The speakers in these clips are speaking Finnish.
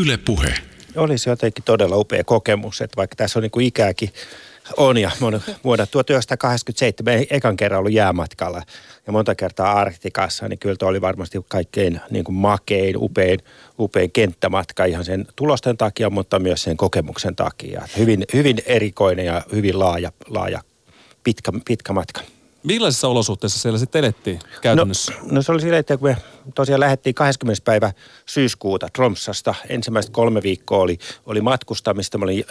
Yle Puhe. Oli se jotenkin todella upea kokemus, että vaikka tässä on niin kuin ikääkin on ja vuonna 1987 ekan kerran ollut jäämatkalla ja monta kertaa Arktikassa, niin kyllä oli varmasti kaikkein niin kuin makein, upein, upein kenttämatka ihan sen tulosten takia, mutta myös sen kokemuksen takia. Hyvin, hyvin erikoinen ja hyvin laaja, laaja pitkä, pitkä matka. Millaisissa olosuhteissa siellä sitten elettiin käytännössä? No, no se oli silleen, että kun me tosiaan lähdettiin 20. päivä syyskuuta Tromsasta. Ensimmäiset kolme viikkoa oli, oli matkustamista. Mä olin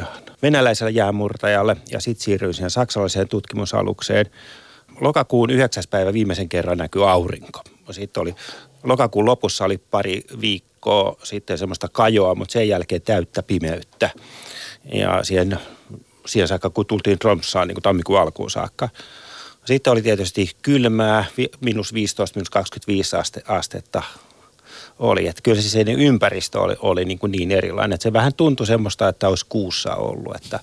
äh, venäläisellä jäämurtajalle ja sitten siirryin siihen saksalaiseen tutkimusalukseen. Lokakuun 9. päivä viimeisen kerran näkyi aurinko. Sitten oli, lokakuun lopussa oli pari viikkoa sitten semmoista kajoa, mutta sen jälkeen täyttä pimeyttä. Ja siihen, siihen saakka, kun tultiin Tromsaan niin kuin tammikuun alkuun saakka – sitten oli tietysti kylmää, minus 15, minus 25 aste, astetta oli. Että kyllä se sen ympäristö oli, oli niin, kuin niin erilainen, että se vähän tuntui semmoista, että olisi kuussa ollut, että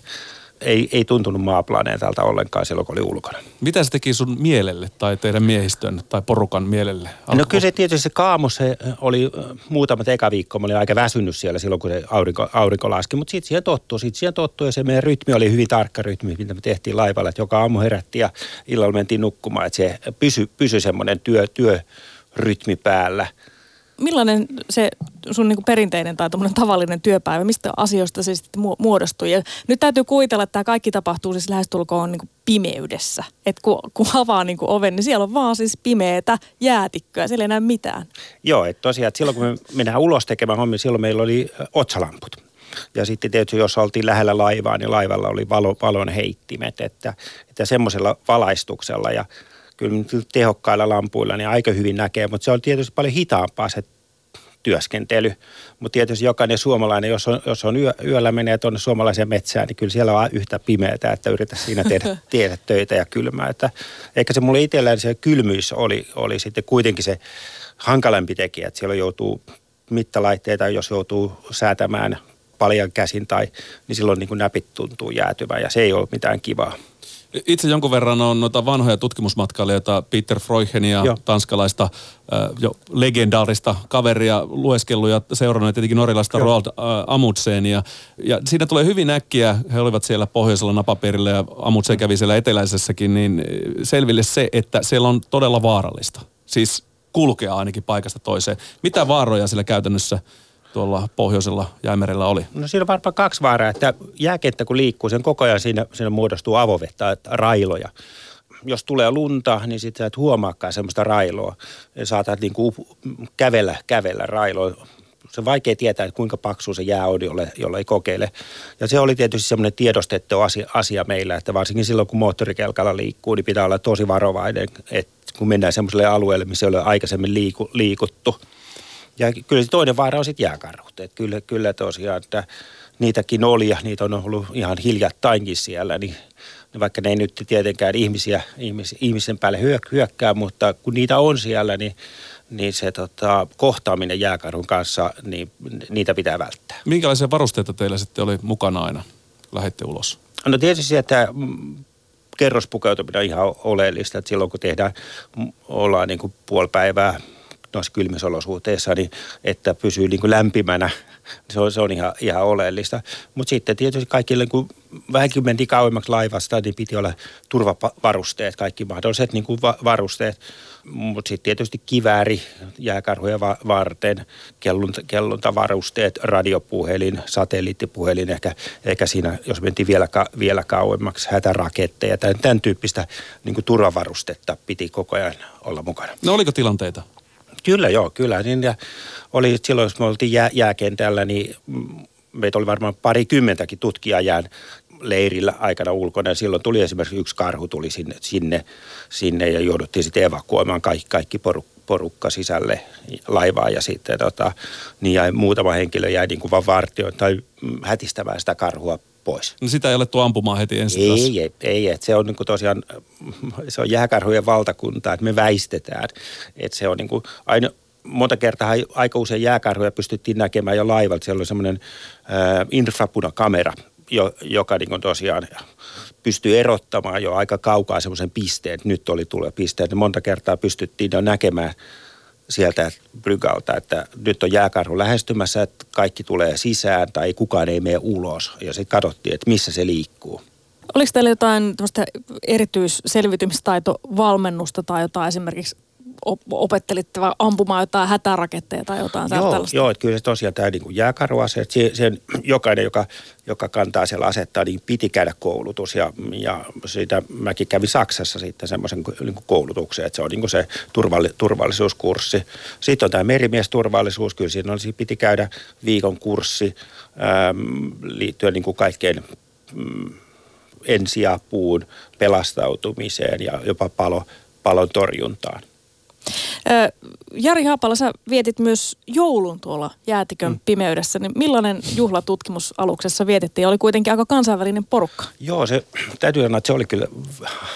ei, ei tuntunut maaplaneetalta ollenkaan silloin, kun oli ulkona. Mitä se teki sun mielelle tai teidän miehistön tai porukan mielelle? Alko... No kyllä se tietysti se kaamus se oli muutamat eka viikko. Mä olin aika väsynyt siellä silloin, kun se aurinko, aurinko laski, mutta sitten siihen tottuu. Sitten siihen tottuu ja se meidän rytmi oli hyvin tarkka rytmi, mitä me tehtiin laivalla. Että joka aamu herättiin ja illalla mentiin nukkumaan. Että se pysyi pysy semmoinen työ, työrytmi päällä – millainen se sun niin perinteinen tai tavallinen työpäivä, mistä asioista se sitten muodostuu? Ja nyt täytyy kuvitella, että tämä kaikki tapahtuu siis lähestulkoon niin pimeydessä. Että kun, kun avaa niin oven, niin siellä on vaan siis pimeätä jäätikköä, siellä ei näy mitään. Joo, että tosiaan, että silloin kun me mennään ulos tekemään hommia, silloin meillä oli otsalamput. Ja sitten tietysti jos oltiin lähellä laivaa, niin laivalla oli valo, valon heittimet, että, että semmoisella valaistuksella ja kyllä tehokkailla lampuilla niin aika hyvin näkee, mutta se on tietysti paljon hitaampaa se työskentely. Mutta tietysti jokainen suomalainen, jos on, jos on yö, yöllä menee tuonne suomalaiseen metsään, niin kyllä siellä on yhtä pimeätä, että yritä siinä tehdä, tehdä töitä ja kylmää. Että ehkä se mulle itselleen se kylmyys oli, oli sitten kuitenkin se hankalampi tekijä, että siellä joutuu mittalaitteita, jos joutuu säätämään paljon käsin tai, niin silloin niin kuin näpit tuntuu jäätyvän ja se ei ole mitään kivaa. Itse jonkun verran on noita vanhoja tutkimusmatkailijoita, Peter Freuchenia, Joo. tanskalaista jo legendaarista kaveria lueskellut ja seurannut tietenkin norjalaista Joo. Roald Amundsenia. Ja siinä tulee hyvin äkkiä, he olivat siellä pohjoisella napaperillä ja Amundsen kävi siellä eteläisessäkin, niin selville se, että siellä on todella vaarallista. Siis kulkea ainakin paikasta toiseen. Mitä vaaroja siellä käytännössä tuolla pohjoisella jäämerellä oli? No siinä on varmaan kaksi vaaraa, että jääkenttä kun liikkuu, sen koko ajan siinä, siinä muodostuu avovettä, railoja. Jos tulee lunta, niin sitten sä et huomaakaan semmoista railoa. Saatat niin kuin kävellä, kävellä railoa. Se on vaikea tietää, että kuinka paksu se jää on, jolle, jolle ei kokeile. Ja se oli tietysti semmoinen tiedostettu asia, asia meillä, että varsinkin silloin, kun moottorikelkalla liikkuu, niin pitää olla tosi varovainen, että kun mennään semmoiselle alueelle, missä ei ole aikaisemmin liiku, liikuttu – ja kyllä se toinen vaara on sitten jääkarhut. Että kyllä, kyllä tosiaan, että niitäkin oli ja niitä on ollut ihan hiljattainkin siellä, niin vaikka ne ei nyt tietenkään ihmisiä, ihmis, ihmisen päälle hyökkää, mutta kun niitä on siellä, niin, niin se tota, kohtaaminen jääkarhun kanssa, niin niitä pitää välttää. Minkälaisia varusteita teillä sitten oli mukana aina, lähette ulos? No tietysti että kerrospukeutuminen on ihan oleellista, että silloin kun tehdään, ollaan niin kuin puoli päivää noissa kylmissä olosuhteissa, niin että pysyy niin kuin lämpimänä. Se on, se on ihan, ihan oleellista. Mutta sitten tietysti kaikille, kun vähänkin mentiin kauemmaksi laivasta, niin piti olla turvavarusteet, kaikki mahdolliset niin kuin varusteet. Mutta sitten tietysti kivääri jääkarhuja va- varten, kellunta, kelluntavarusteet, radiopuhelin, satelliittipuhelin, ehkä, ehkä siinä, jos mentiin vielä, ka- vielä kauemmaksi, hätäraketteja, tämän, tämän tyyppistä niin kuin turvavarustetta piti koko ajan olla mukana. No oliko tilanteita? Kyllä joo, kyllä. Niin ja oli silloin, jos me oltiin jää, jääkentällä, niin meitä oli varmaan parikymmentäkin tutkijaa jään leirillä aikana ulkona. Ja silloin tuli esimerkiksi yksi karhu tuli sinne, sinne, sinne ja jouduttiin sitten evakuoimaan kaikki, kaikki porukka porukka sisälle laivaa ja sitten tota, niin ja muutama henkilö jäi niin kuin vaan vartioon tai hätistämään sitä karhua pois. No sitä ei ole tuo ampumaan heti ensin Ei, ei, ei, että se on niin tosiaan, se on jääkarhujen valtakunta, että me väistetään. Että se on niin kuin aina, monta kertaa aika usein jääkarhuja pystyttiin näkemään jo laivalta. Siellä oli semmoinen äh, infrapunakamera, jo, joka niin tosiaan pystyy erottamaan jo aika kaukaa semmoisen pisteen, että nyt oli tulee pisteen. Monta kertaa pystyttiin jo näkemään sieltä Brygalta, että nyt on jääkarhu lähestymässä, että kaikki tulee sisään tai kukaan ei mene ulos. Ja sitten katsottiin, että missä se liikkuu. Oliko teillä jotain erityisselvitymistaitovalmennusta tai jotain esimerkiksi opettelitte ampumaan jotain hätäraketteja tai jotain joo, tällaista? Joo, että kyllä se tosiaan tämä niin jääkarhuase, että sen, jokainen, joka, joka kantaa siellä asetta, niin piti käydä koulutus ja, ja siitä mäkin kävin Saksassa sitten semmoisen niin koulutuksen, että se on niin se turvalli, turvallisuuskurssi. Sitten on tämä merimiesturvallisuus, kyllä siinä olisi, piti käydä viikon kurssi äm, liittyen niin kuin kaikkeen mm, ensiapuun, pelastautumiseen ja jopa palo, palon torjuntaan. Jari Haapala, sä vietit myös joulun tuolla jäätikön mm. pimeydessä, niin millainen juhlatutkimus aluksessa vietettiin? Oli kuitenkin aika kansainvälinen porukka. Joo, se täytyy sanoa, että se oli kyllä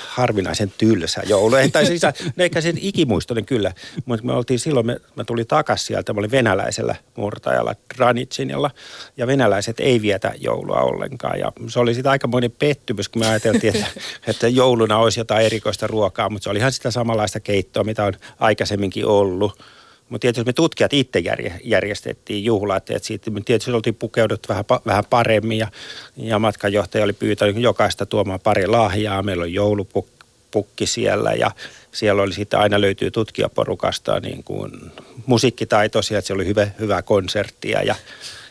harvinaisen tylsä joulu. Tai siis, eikä sen ikimuistoinen kyllä, mutta me oltiin silloin, me, me tuli takaisin sieltä, mä olin venäläisellä murtajalla Dranitsinilla, ja venäläiset ei vietä joulua ollenkaan. Ja se oli sitten aikamoinen pettymys, kun me ajateltiin, että, että jouluna olisi jotain erikoista ruokaa, mutta se oli ihan sitä samanlaista keittoa, mitä on aikaisemminkin ollut. Mutta tietysti me tutkijat itse järjestettiin juhlat, että siitä me tietysti oltiin pukeuduttu vähän, vähän paremmin ja, ja matkanjohtaja oli pyytänyt jokaista tuomaan pari lahjaa. Meillä on joulupukki siellä ja siellä oli sitten aina löytyy tutkijaporukasta niin kuin musiikkitaitoisia, että se oli hyvä, hyvä konserttia ja,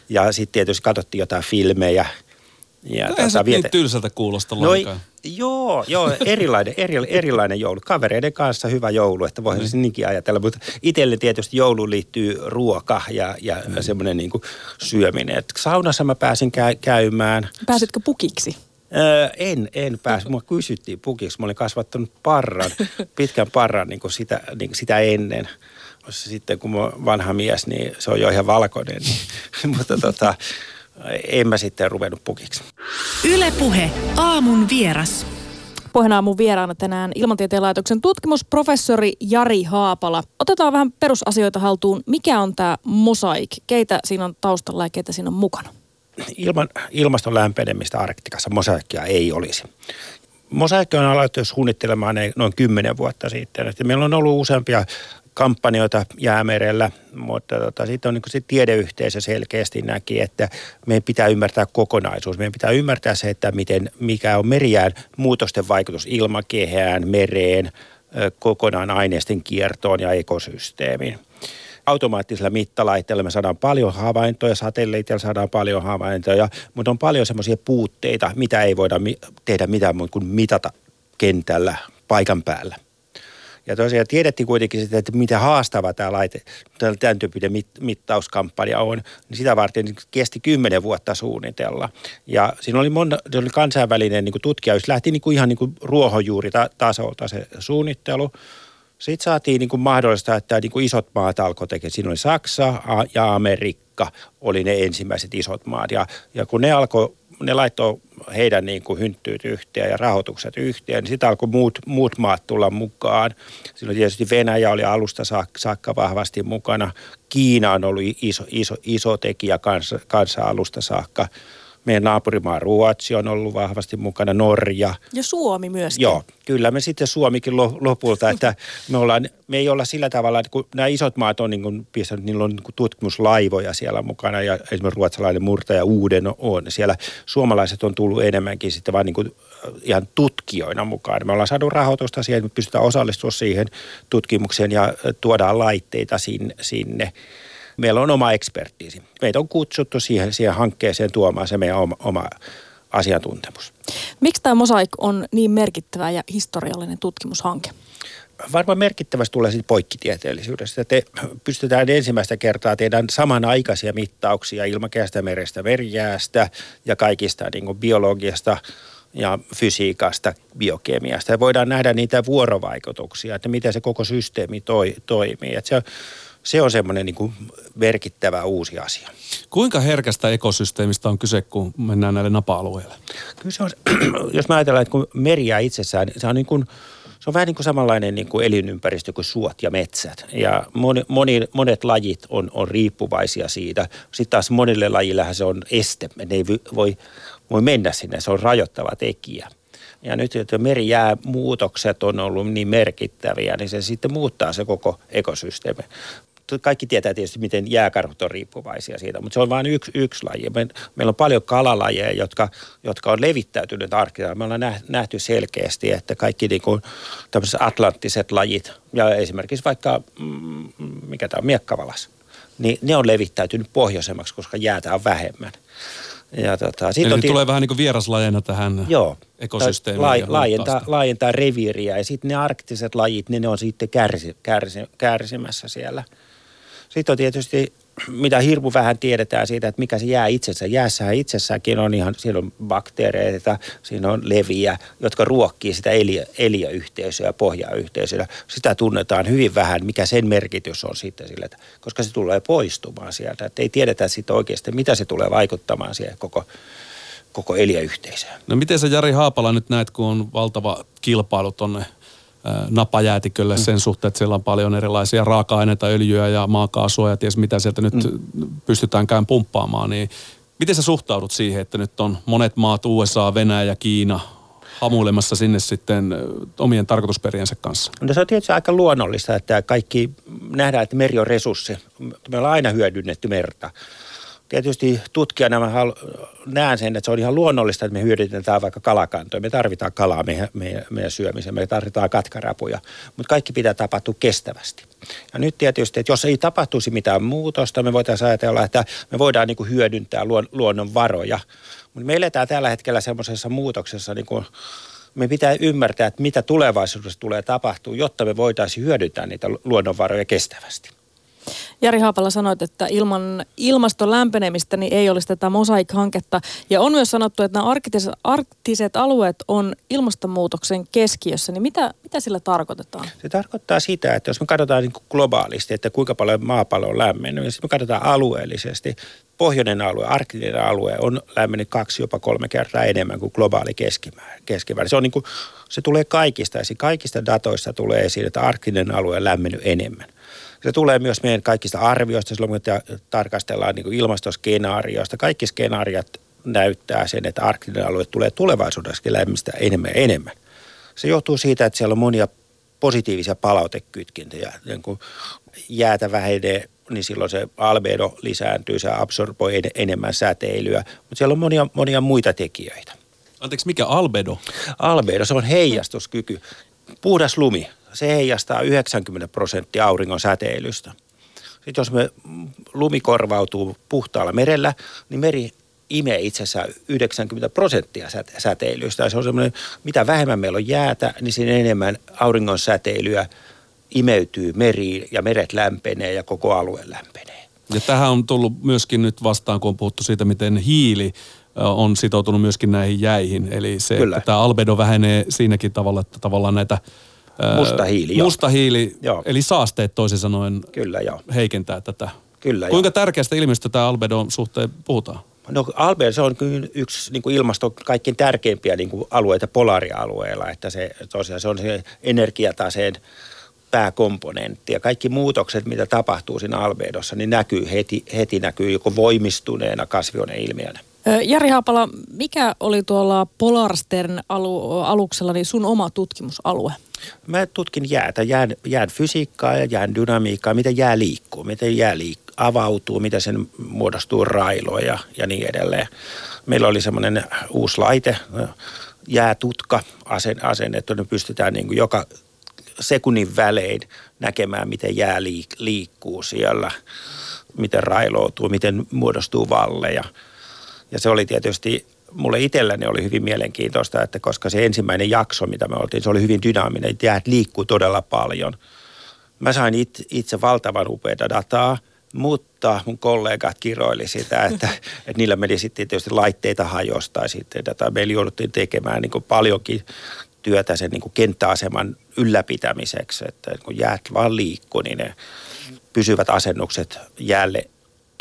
ja sitten tietysti katsottiin jotain filmejä – ja Eihän se viete... niin tylsältä kuulosta no, Joo, joo erilainen, eri, erilainen joulu. Kavereiden kanssa hyvä joulu, että voisin mm. niinkin ajatella. Mutta itselle tietysti jouluun liittyy ruoka ja, ja mm. semmoinen niin syöminen. Et saunassa mä pääsin käy, käymään. Pääsitkö pukiksi? Öö, en, en päässyt. Mua kysyttiin pukiksi. Mä olin kasvattanut parran, pitkän parran niin sitä, niin sitä ennen. Sitten kun mä vanha mies, niin se on jo ihan valkoinen. Mutta tota, en mä sitten ruvennut pukiksi. Ylepuhe aamun vieras. Puheen aamun vieraana tänään Ilmatieteen laitoksen tutkimusprofessori Jari Haapala. Otetaan vähän perusasioita haltuun. Mikä on tämä mosaik? Keitä siinä on taustalla ja keitä siinä on mukana? Ilman ilmaston lämpenemistä Arktikassa mosaikkia ei olisi. Mosaikki on aloitettu suunnittelemaan noin kymmenen vuotta sitten. meillä on ollut useampia kampanjoita jäämerellä, mutta tota, sitten on niin se tiedeyhteisö selkeästi näki, että meidän pitää ymmärtää kokonaisuus. Meidän pitää ymmärtää se, että miten, mikä on merijään muutosten vaikutus ilmakehään, mereen, kokonaan aineisten kiertoon ja ekosysteemiin. Automaattisilla mittalaitteilla me saadaan paljon havaintoja, satelliitilla saadaan paljon havaintoja, mutta on paljon semmoisia puutteita, mitä ei voida tehdä mitään muuta kuin mitata kentällä paikan päällä. Ja tosiaan tiedettiin kuitenkin sitä, että mitä haastava tämä laite, tämän tyyppinen mit, mittauskampanja on, niin sitä varten kesti kymmenen vuotta suunnitella. Ja siinä oli, monta, se oli kansainvälinen niin tutkija, jos lähti niin kuin ihan niin kuin ruohonjuuritasolta se suunnittelu. Sitten saatiin niin kuin mahdollista, että niin kuin isot maat alkoi tekemään. Siinä oli Saksa ja Amerikka oli ne ensimmäiset isot maat. Ja, ja kun ne alkoi ne laittoi heidän niin kuin hynttyyt yhteen ja rahoitukset yhteen, niin sitten alkoi muut, muut maat tulla mukaan. Silloin tietysti Venäjä oli alusta saakka vahvasti mukana. Kiina on ollut iso, iso, iso tekijä kanssa, kanssa alusta saakka. Meidän naapurimaa Ruotsi on ollut vahvasti mukana, Norja. Ja Suomi myöskin. Joo, kyllä me sitten Suomikin lopulta, että me, ollaan, me ei olla sillä tavalla, että kun nämä isot maat on niin kuin pistänyt, niillä on niin kuin tutkimuslaivoja siellä mukana ja esimerkiksi ruotsalainen murtaja Uuden on siellä. Suomalaiset on tullut enemmänkin sitten vain niin kuin ihan tutkijoina mukaan. Me ollaan saanut rahoitusta siihen, että me pystytään osallistumaan siihen tutkimukseen ja tuodaan laitteita sinne. sinne meillä on oma ekspertiisi. Meitä on kutsuttu siihen, siihen hankkeeseen tuomaan se meidän oma, oma asiantuntemus. Miksi tämä Mosaik on niin merkittävä ja historiallinen tutkimushanke? Varmaan merkittävästi tulee siitä poikkitieteellisyydestä. Te pystytään ensimmäistä kertaa tehdään samanaikaisia mittauksia ilmakehästä, merestä, merijäästä ja kaikista niin kuin biologiasta ja fysiikasta, biokemiasta. Ja voidaan nähdä niitä vuorovaikutuksia, että miten se koko systeemi toi, toimii. Että se on, se on semmoinen niin merkittävä uusi asia. Kuinka herkästä ekosysteemistä on kyse, kun mennään näille napa-alueille? Kyllä se on, jos mä ajatellaan, että kun meriä itsessään, se on niin kuin, se on vähän niin kuin samanlainen niin kuin elinympäristö kuin suot ja metsät. Ja moni, moni, monet lajit on, on riippuvaisia siitä. Sitten taas monille lajille se on este. Ne ei voi, voi mennä sinne, se on rajoittava tekijä. Ja nyt, että merijäämuutokset on ollut niin merkittäviä, niin se sitten muuttaa se koko ekosysteemi kaikki tietää tietysti, miten jääkarhut on riippuvaisia siitä, mutta se on vain yksi, yksi laji. Me, meillä on paljon kalalajeja, jotka, jotka on levittäytyneet arkilla. Me ollaan nähty selkeästi, että kaikki niin kuin tämmöiset atlanttiset lajit, ja esimerkiksi vaikka, mm, mikä tämä on, miekkavalas, niin ne on levittäytynyt pohjoisemmaksi, koska jäätä on vähemmän. Ja tota, sit Eli on tulee vähän niin kuin vieraslajena tähän joo, ekosysteemiin. La, laajentaa, laajentaa reviiriä ja sitten ne arktiset lajit, niin ne on sitten kärsi, kärsi, kärsimässä siellä. Sitten on tietysti, mitä hirmu vähän tiedetään siitä, että mikä se jää itsessä. Jäässähän itsessäänkin on ihan, siellä on bakteereita, siinä on leviä, jotka ruokkii sitä eliö, eliöyhteisöä, pohjayhteisöä. Sitä tunnetaan hyvin vähän, mikä sen merkitys on sitten sillä, että, koska se tulee poistumaan sieltä. Että ei tiedetä sitten oikeasti, mitä se tulee vaikuttamaan siihen koko koko eliöyhteisöön. No miten sä Jari Haapala nyt näet, kun on valtava kilpailu tonne napajäätikölle sen suhteen, että siellä on paljon erilaisia raaka-aineita, öljyä ja maakaasua ja ties mitä sieltä nyt mm. pystytäänkään pumppaamaan, niin miten sä suhtaudut siihen, että nyt on monet maat, USA, Venäjä Kiina, hamuilemassa sinne sitten omien tarkoitusperiensä kanssa? No se on tietysti aika luonnollista, että kaikki nähdään, että meri on resurssi. Me ollaan aina hyödynnetty merta tietysti tutkijana mä halu- näen sen, että se on ihan luonnollista, että me hyödynnetään vaikka kalakantoja. Me tarvitaan kalaa meidän, meidän, meidän syömiseen, me tarvitaan katkarapuja, mutta kaikki pitää tapahtua kestävästi. Ja nyt tietysti, että jos ei tapahtuisi mitään muutosta, me voitaisiin ajatella, että me voidaan niin kuin hyödyntää luon, luonnon varoja. Mutta me eletään tällä hetkellä semmoisessa muutoksessa, niin kuin me pitää ymmärtää, että mitä tulevaisuudessa tulee tapahtuu, jotta me voitaisiin hyödyntää niitä luonnonvaroja kestävästi. Jari Haapala sanoit, että ilman ilmaston lämpenemistä niin ei olisi tätä Mosaic-hanketta. Ja on myös sanottu, että nämä arktiset, arktiset alueet on ilmastonmuutoksen keskiössä. Niin mitä, mitä sillä tarkoitetaan? Se tarkoittaa sitä, että jos me katsotaan niin kuin globaalisti, että kuinka paljon maapallo on lämmennyt, ja sitten me katsotaan alueellisesti, pohjoinen alue, arktinen alue on lämmennyt kaksi jopa kolme kertaa enemmän kuin globaali keskimäärin. Se, on niin kuin, se tulee kaikista, ja kaikista datoista tulee esiin, että arktinen alue on lämmennyt enemmän. Se tulee myös meidän kaikista arvioista silloin, kun tarkastellaan niin ilmastoskenaarioista. Kaikki skenaariot näyttää sen, että arktinen alue tulee tulevaisuudessa lämmistä enemmän ja enemmän. Se johtuu siitä, että siellä on monia positiivisia palautekytkintöjä. Niin kun jäätä vähenee, niin silloin se albedo lisääntyy, se absorboi enemmän säteilyä. Mutta siellä on monia, monia muita tekijöitä. Anteeksi, mikä albedo? Albedo, se on heijastuskyky. Puhdas lumi, se heijastaa 90 prosenttia auringon säteilystä. Sitten jos me lumi korvautuu puhtaalla merellä, niin meri imee itsessään 90 prosenttia säteilystä. se on semmoinen, mitä vähemmän meillä on jäätä, niin siinä enemmän auringon säteilyä imeytyy meriin ja meret lämpenee ja koko alue lämpenee. Ja tähän on tullut myöskin nyt vastaan, kun on puhuttu siitä, miten hiili on sitoutunut myöskin näihin jäihin. Eli se, Kyllä. että tämä albedo vähenee siinäkin tavalla, että tavallaan näitä Musta hiili, Musta hiili, joo. eli saasteet toisin sanoen Kyllä, joo. heikentää tätä. Kyllä, Kuinka joo. tärkeästä ilmiöstä tämä albedon suhteen puhutaan? No albedo se on kyllä yksi niin kuin ilmaston kaikkein tärkeimpiä niin kuin alueita polaarialueella, että se tosiaan se on se energiataseen pääkomponentti ja kaikki muutokset, mitä tapahtuu siinä albedossa, niin näkyy heti, heti näkyy joko voimistuneena kasvioneilmiönä. Jari Haapala, mikä oli tuolla Polarstern alu, aluksella niin sun oma tutkimusalue? Mä tutkin jäätä, jään, jään fysiikkaa ja jään dynamiikkaa, miten jää liikkuu, miten jää liik- avautuu, miten sen muodostuu railoja ja niin edelleen. Meillä oli semmoinen uusi laite, jäätutka asennettu, ne pystytään niin kuin joka sekunnin välein näkemään, miten jää liik- liikkuu siellä, miten railoutuu, miten muodostuu valleja. Ja se oli tietysti mulle itselläni oli hyvin mielenkiintoista, että koska se ensimmäinen jakso, mitä me oltiin, se oli hyvin dynaaminen, jäät liikkuu todella paljon. Mä sain itse, itse valtavan upeita dataa, mutta mun kollegat kiroili sitä, että, että niillä meni sitten tietysti laitteita hajosta ja sitten tätä meillä jouduttiin tekemään niin kuin paljonkin työtä sen niin kuin kenttäaseman ylläpitämiseksi, että kun jäät vaan liikkuu, niin ne pysyvät asennukset jäälle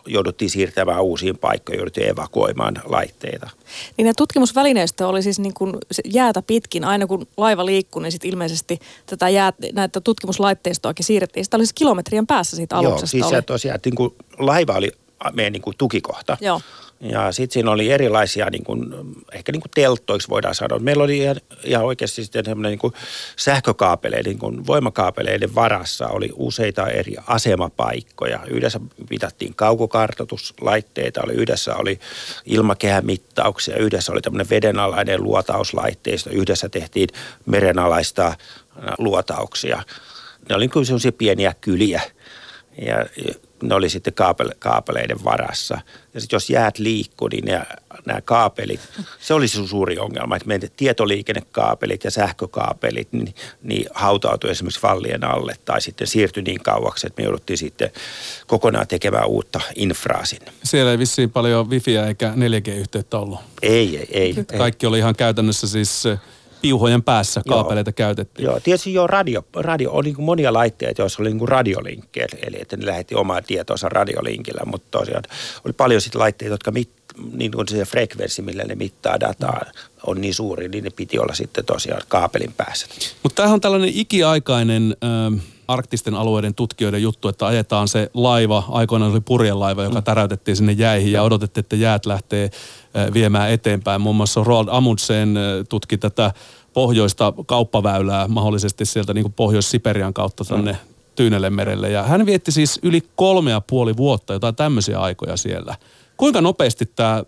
jouduttiin siirtämään uusiin paikkoihin, jouduttiin evakuoimaan laitteita. Niin ja tutkimusvälineistö oli siis niin kuin jäätä pitkin, aina kun laiva liikkui, niin sitten ilmeisesti tätä jää, näitä tutkimuslaitteistoakin siirrettiin. Sitä oli siis kilometrien päässä siitä aluksesta. Joo, siis oli. tosiaan, että niin kuin laiva oli meidän niin kuin tukikohta. Joo. Ja sitten siinä oli erilaisia, niin kuin, ehkä niin kuin telttoiksi voidaan sanoa. Meillä oli ihan, ihan oikeasti sitten semmoinen niin kuin sähkökaapeleiden, niin kuin voimakaapeleiden varassa oli useita eri asemapaikkoja. Yhdessä mitattiin kaukokartoituslaitteita, oli, yhdessä oli ilmakehämittauksia, yhdessä oli tämmöinen vedenalainen luotauslaitteisto, yhdessä tehtiin merenalaista luotauksia. Ne oli kyllä sellaisia pieniä kyliä. Ja ne oli sitten kaapele, kaapeleiden varassa. Ja sitten jos jäät liikkuu, niin nämä, nämä kaapelit, se oli se suuri ongelma, että meidän tietoliikennekaapelit ja sähkökaapelit niin, niin hautautui esimerkiksi vallien alle tai sitten siirtyi niin kauaksi, että me jouduttiin sitten kokonaan tekemään uutta infraa sinne. Siellä ei vissiin paljon wifiä eikä 4G-yhteyttä ollut. Ei, ei, ei. Kaikki ei. oli ihan käytännössä siis piuhojen päässä kaapeleita Joo. käytettiin. Joo, tietysti jo radio, radio on niin monia laitteita, joissa oli niin radiolinkki, eli että ne lähetti omaa tietoonsa radiolinkillä, mutta tosiaan oli paljon sitten laitteita, jotka mit, niin kuin se frekvenssi, millä ne mittaa dataa, on niin suuri, niin ne piti olla sitten tosiaan kaapelin päässä. Mutta tämähän on tällainen ikiaikainen... Äh, arktisten alueiden tutkijoiden juttu, että ajetaan se laiva, aikoinaan oli purjelaiva, joka mm. täräytettiin sinne jäihin ja odotettiin, että jäät lähtee viemään eteenpäin. Muun muassa Roald Amundsen tutki tätä pohjoista kauppaväylää mahdollisesti sieltä niin kuin Pohjois-Siperian kautta tänne mm. Tyynelle merelle. Ja hän vietti siis yli kolme ja puoli vuotta jotain tämmöisiä aikoja siellä. Kuinka nopeasti tämä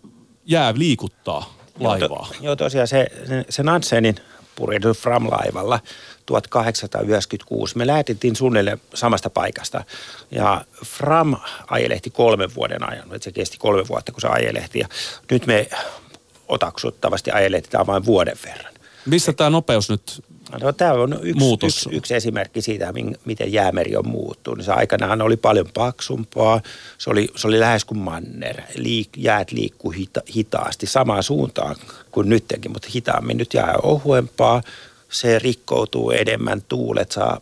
jää liikuttaa laivaa? Joo, to, joo tosiaan se, se, se Nansenin purjehdu Fram-laivalla 1896. Me lähetettiin suunnilleen samasta paikasta ja Fram ajelehti kolmen vuoden ajan. Se kesti kolme vuotta, kun se ajelehti ja nyt me otaksuttavasti ajelehtitaan vain vuoden verran. Missä tämä nopeus nyt No, tämä on yksi, yksi, yksi esimerkki siitä, miten jäämeri on muuttunut. Se aikanaan oli paljon paksumpaa. Se oli, se oli lähes kuin manner. Liik, jäät liikkuu hita, hitaasti samaan suuntaan kuin nytkin, mutta hitaammin. Nyt jää ohuempaa. Se rikkoutuu enemmän. Tuulet saa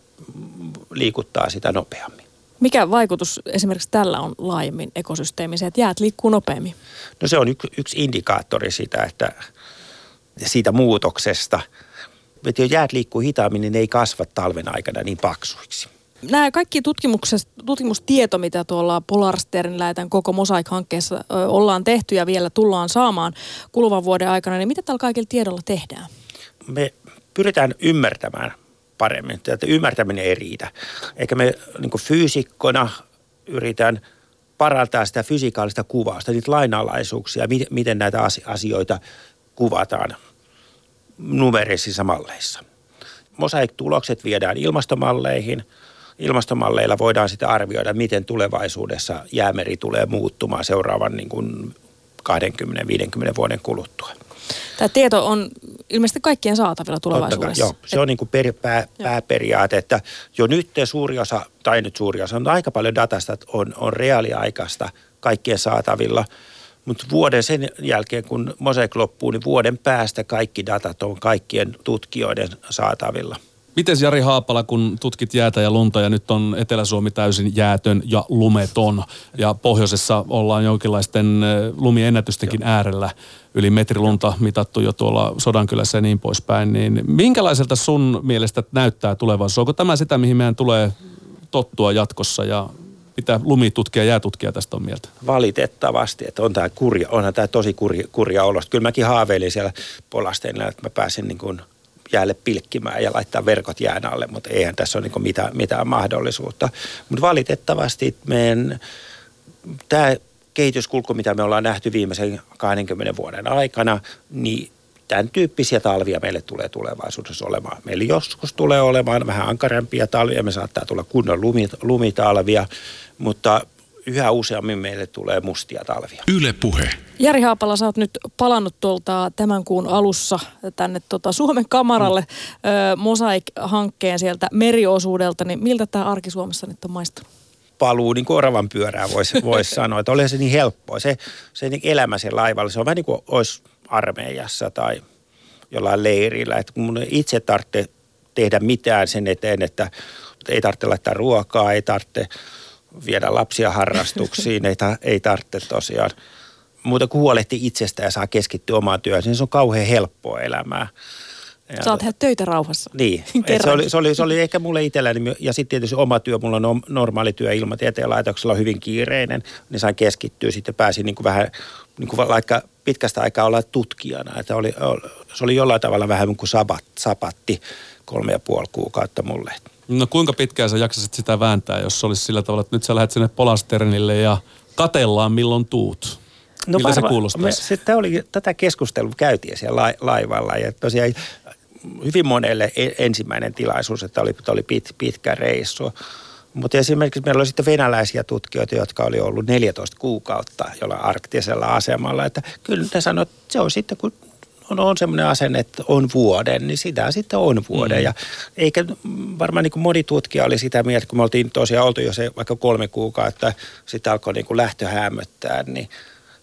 liikuttaa sitä nopeammin. Mikä vaikutus esimerkiksi tällä on laajemmin ekosysteemiseen, että jäät liikkuu nopeammin? No se on yksi, yksi indikaattori sitä, että siitä muutoksesta – että jos jäät liikkuu hitaammin, niin ne ei kasva talven aikana niin paksuiksi. Nämä kaikki tutkimustieto, mitä tuolla Polarsterin lähetän koko Mosaik-hankkeessa ö, ollaan tehty ja vielä tullaan saamaan kuluvan vuoden aikana, niin mitä tällä kaikilla tiedolla tehdään? Me pyritään ymmärtämään paremmin. Että ymmärtäminen ei riitä. Eikä me niin fyysikkona yritän parantaa sitä fysikaalista kuvausta, niitä lainalaisuuksia, miten näitä asioita kuvataan numerisissa malleissa. Mosaik-tulokset viedään ilmastomalleihin. Ilmastomalleilla voidaan sitten arvioida, miten tulevaisuudessa jäämeri tulee muuttumaan seuraavan niin kuin 20-50 vuoden kuluttua. Tämä tieto on ilmeisesti kaikkien saatavilla tulevaisuudessa. Kai, joo, se on niin kuin per, pää, pääperiaate, että jo nyt suuri osa, tai nyt suuri osa, on aika paljon datasta on, on reaaliaikaista kaikkien saatavilla – mutta vuoden sen jälkeen, kun Mosek loppuu, niin vuoden päästä kaikki datat on kaikkien tutkijoiden saatavilla. Miten Jari Haapala, kun tutkit jäätä ja lunta ja nyt on Etelä-Suomi täysin jäätön ja lumeton ja pohjoisessa ollaan jonkinlaisten lumiennätystenkin Joo. äärellä yli metri lunta mitattu jo tuolla Sodankylässä ja niin poispäin, niin minkälaiselta sun mielestä näyttää tulevaisuus? Onko tämä sitä, mihin meidän tulee tottua jatkossa ja mitä lumitutkija ja jäätutkija tästä on mieltä? Valitettavasti, että on tämä kurja, onhan tämä tosi kurja, kurja olosta. Kyllä mäkin haaveilin siellä polasteilla, että mä pääsen niin kuin jäälle pilkkimään ja laittaa verkot jään alle, mutta eihän tässä ole niin mitään, mitään mahdollisuutta. Mutta valitettavasti meidän tämä kehityskulku, mitä me ollaan nähty viimeisen 20 vuoden aikana, niin tämän tyyppisiä talvia meille tulee tulevaisuudessa olemaan. Meillä joskus tulee olemaan vähän ankarampia talvia, me saattaa tulla kunnon lumitalvia, mutta yhä useammin meille tulee mustia talvia. Yle puhe. Jari Haapala, sä oot nyt palannut tuolta tämän kuun alussa tänne tota Suomen kamaralle mm. Mosaik-hankkeen sieltä meriosuudelta, niin miltä tämä arki Suomessa nyt on maistunut? paluu niin kuin oravan pyörää voisi vois sanoa, että oli se niin helppoa. Se, se niin elämä sen laivalla, se on vähän niin kuin olisi armeijassa tai jollain leirillä. Että mun itse tarvitse tehdä mitään sen eteen, että ei tarvitse laittaa ruokaa, ei tarvitse viedä lapsia harrastuksiin, ei, ta, ei tarvitse tosiaan muuta kuin huolehti itsestä ja saa keskittyä omaan työhön. Niin se on kauhean helppoa elämää. Ja, Saat tehdä töitä rauhassa. Niin, se oli, se, oli, se oli ehkä mulle itselläni, ja sitten tietysti oma työ, mulla on normaali työ ilmatieteen laitoksella hyvin kiireinen, niin sain keskittyä, sitten pääsin niin kuin vähän niin kuin vaikka pitkästä aikaa olla tutkijana. Että oli, se oli jollain tavalla vähän kuin sabat, sapatti kolme ja puoli kuukautta mulle. No kuinka pitkään sä jaksasit sitä vääntää, jos se olisi sillä tavalla, että nyt sä lähdet sinne Polasternille ja katellaan milloin tuut? No Miltä varma, se kuulostaisi? Me, oli, tätä keskustelua käytiin siellä la, laivalla ja tosiaan hyvin monelle e, ensimmäinen tilaisuus, että oli, oli pit, pitkä reissu. Mutta esimerkiksi meillä oli sitten venäläisiä tutkijoita, jotka oli ollut 14 kuukautta jolla arktisella asemalla. Että kyllä ne sanoivat, että se on sitten, kun on, on semmoinen asenne, että on vuoden, niin sitä sitten on vuoden. Mm. Ja eikä varmaan niin kuin moni tutkija oli sitä mieltä, kun me oltiin tosiaan oltu jo se vaikka kolme kuukautta, sitten alkoi niin kuin lähtö hämöttää, niin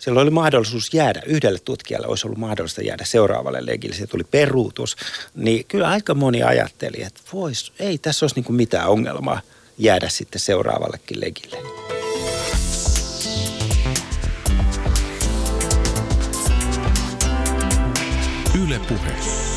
silloin oli mahdollisuus jäädä, yhdelle tutkijalle olisi ollut mahdollista jäädä seuraavalle legille, se tuli peruutus, niin kyllä aika moni ajatteli, että vois, ei tässä olisi niin mitään ongelmaa jäädä sitten seuraavallekin legille. Yle Puhe.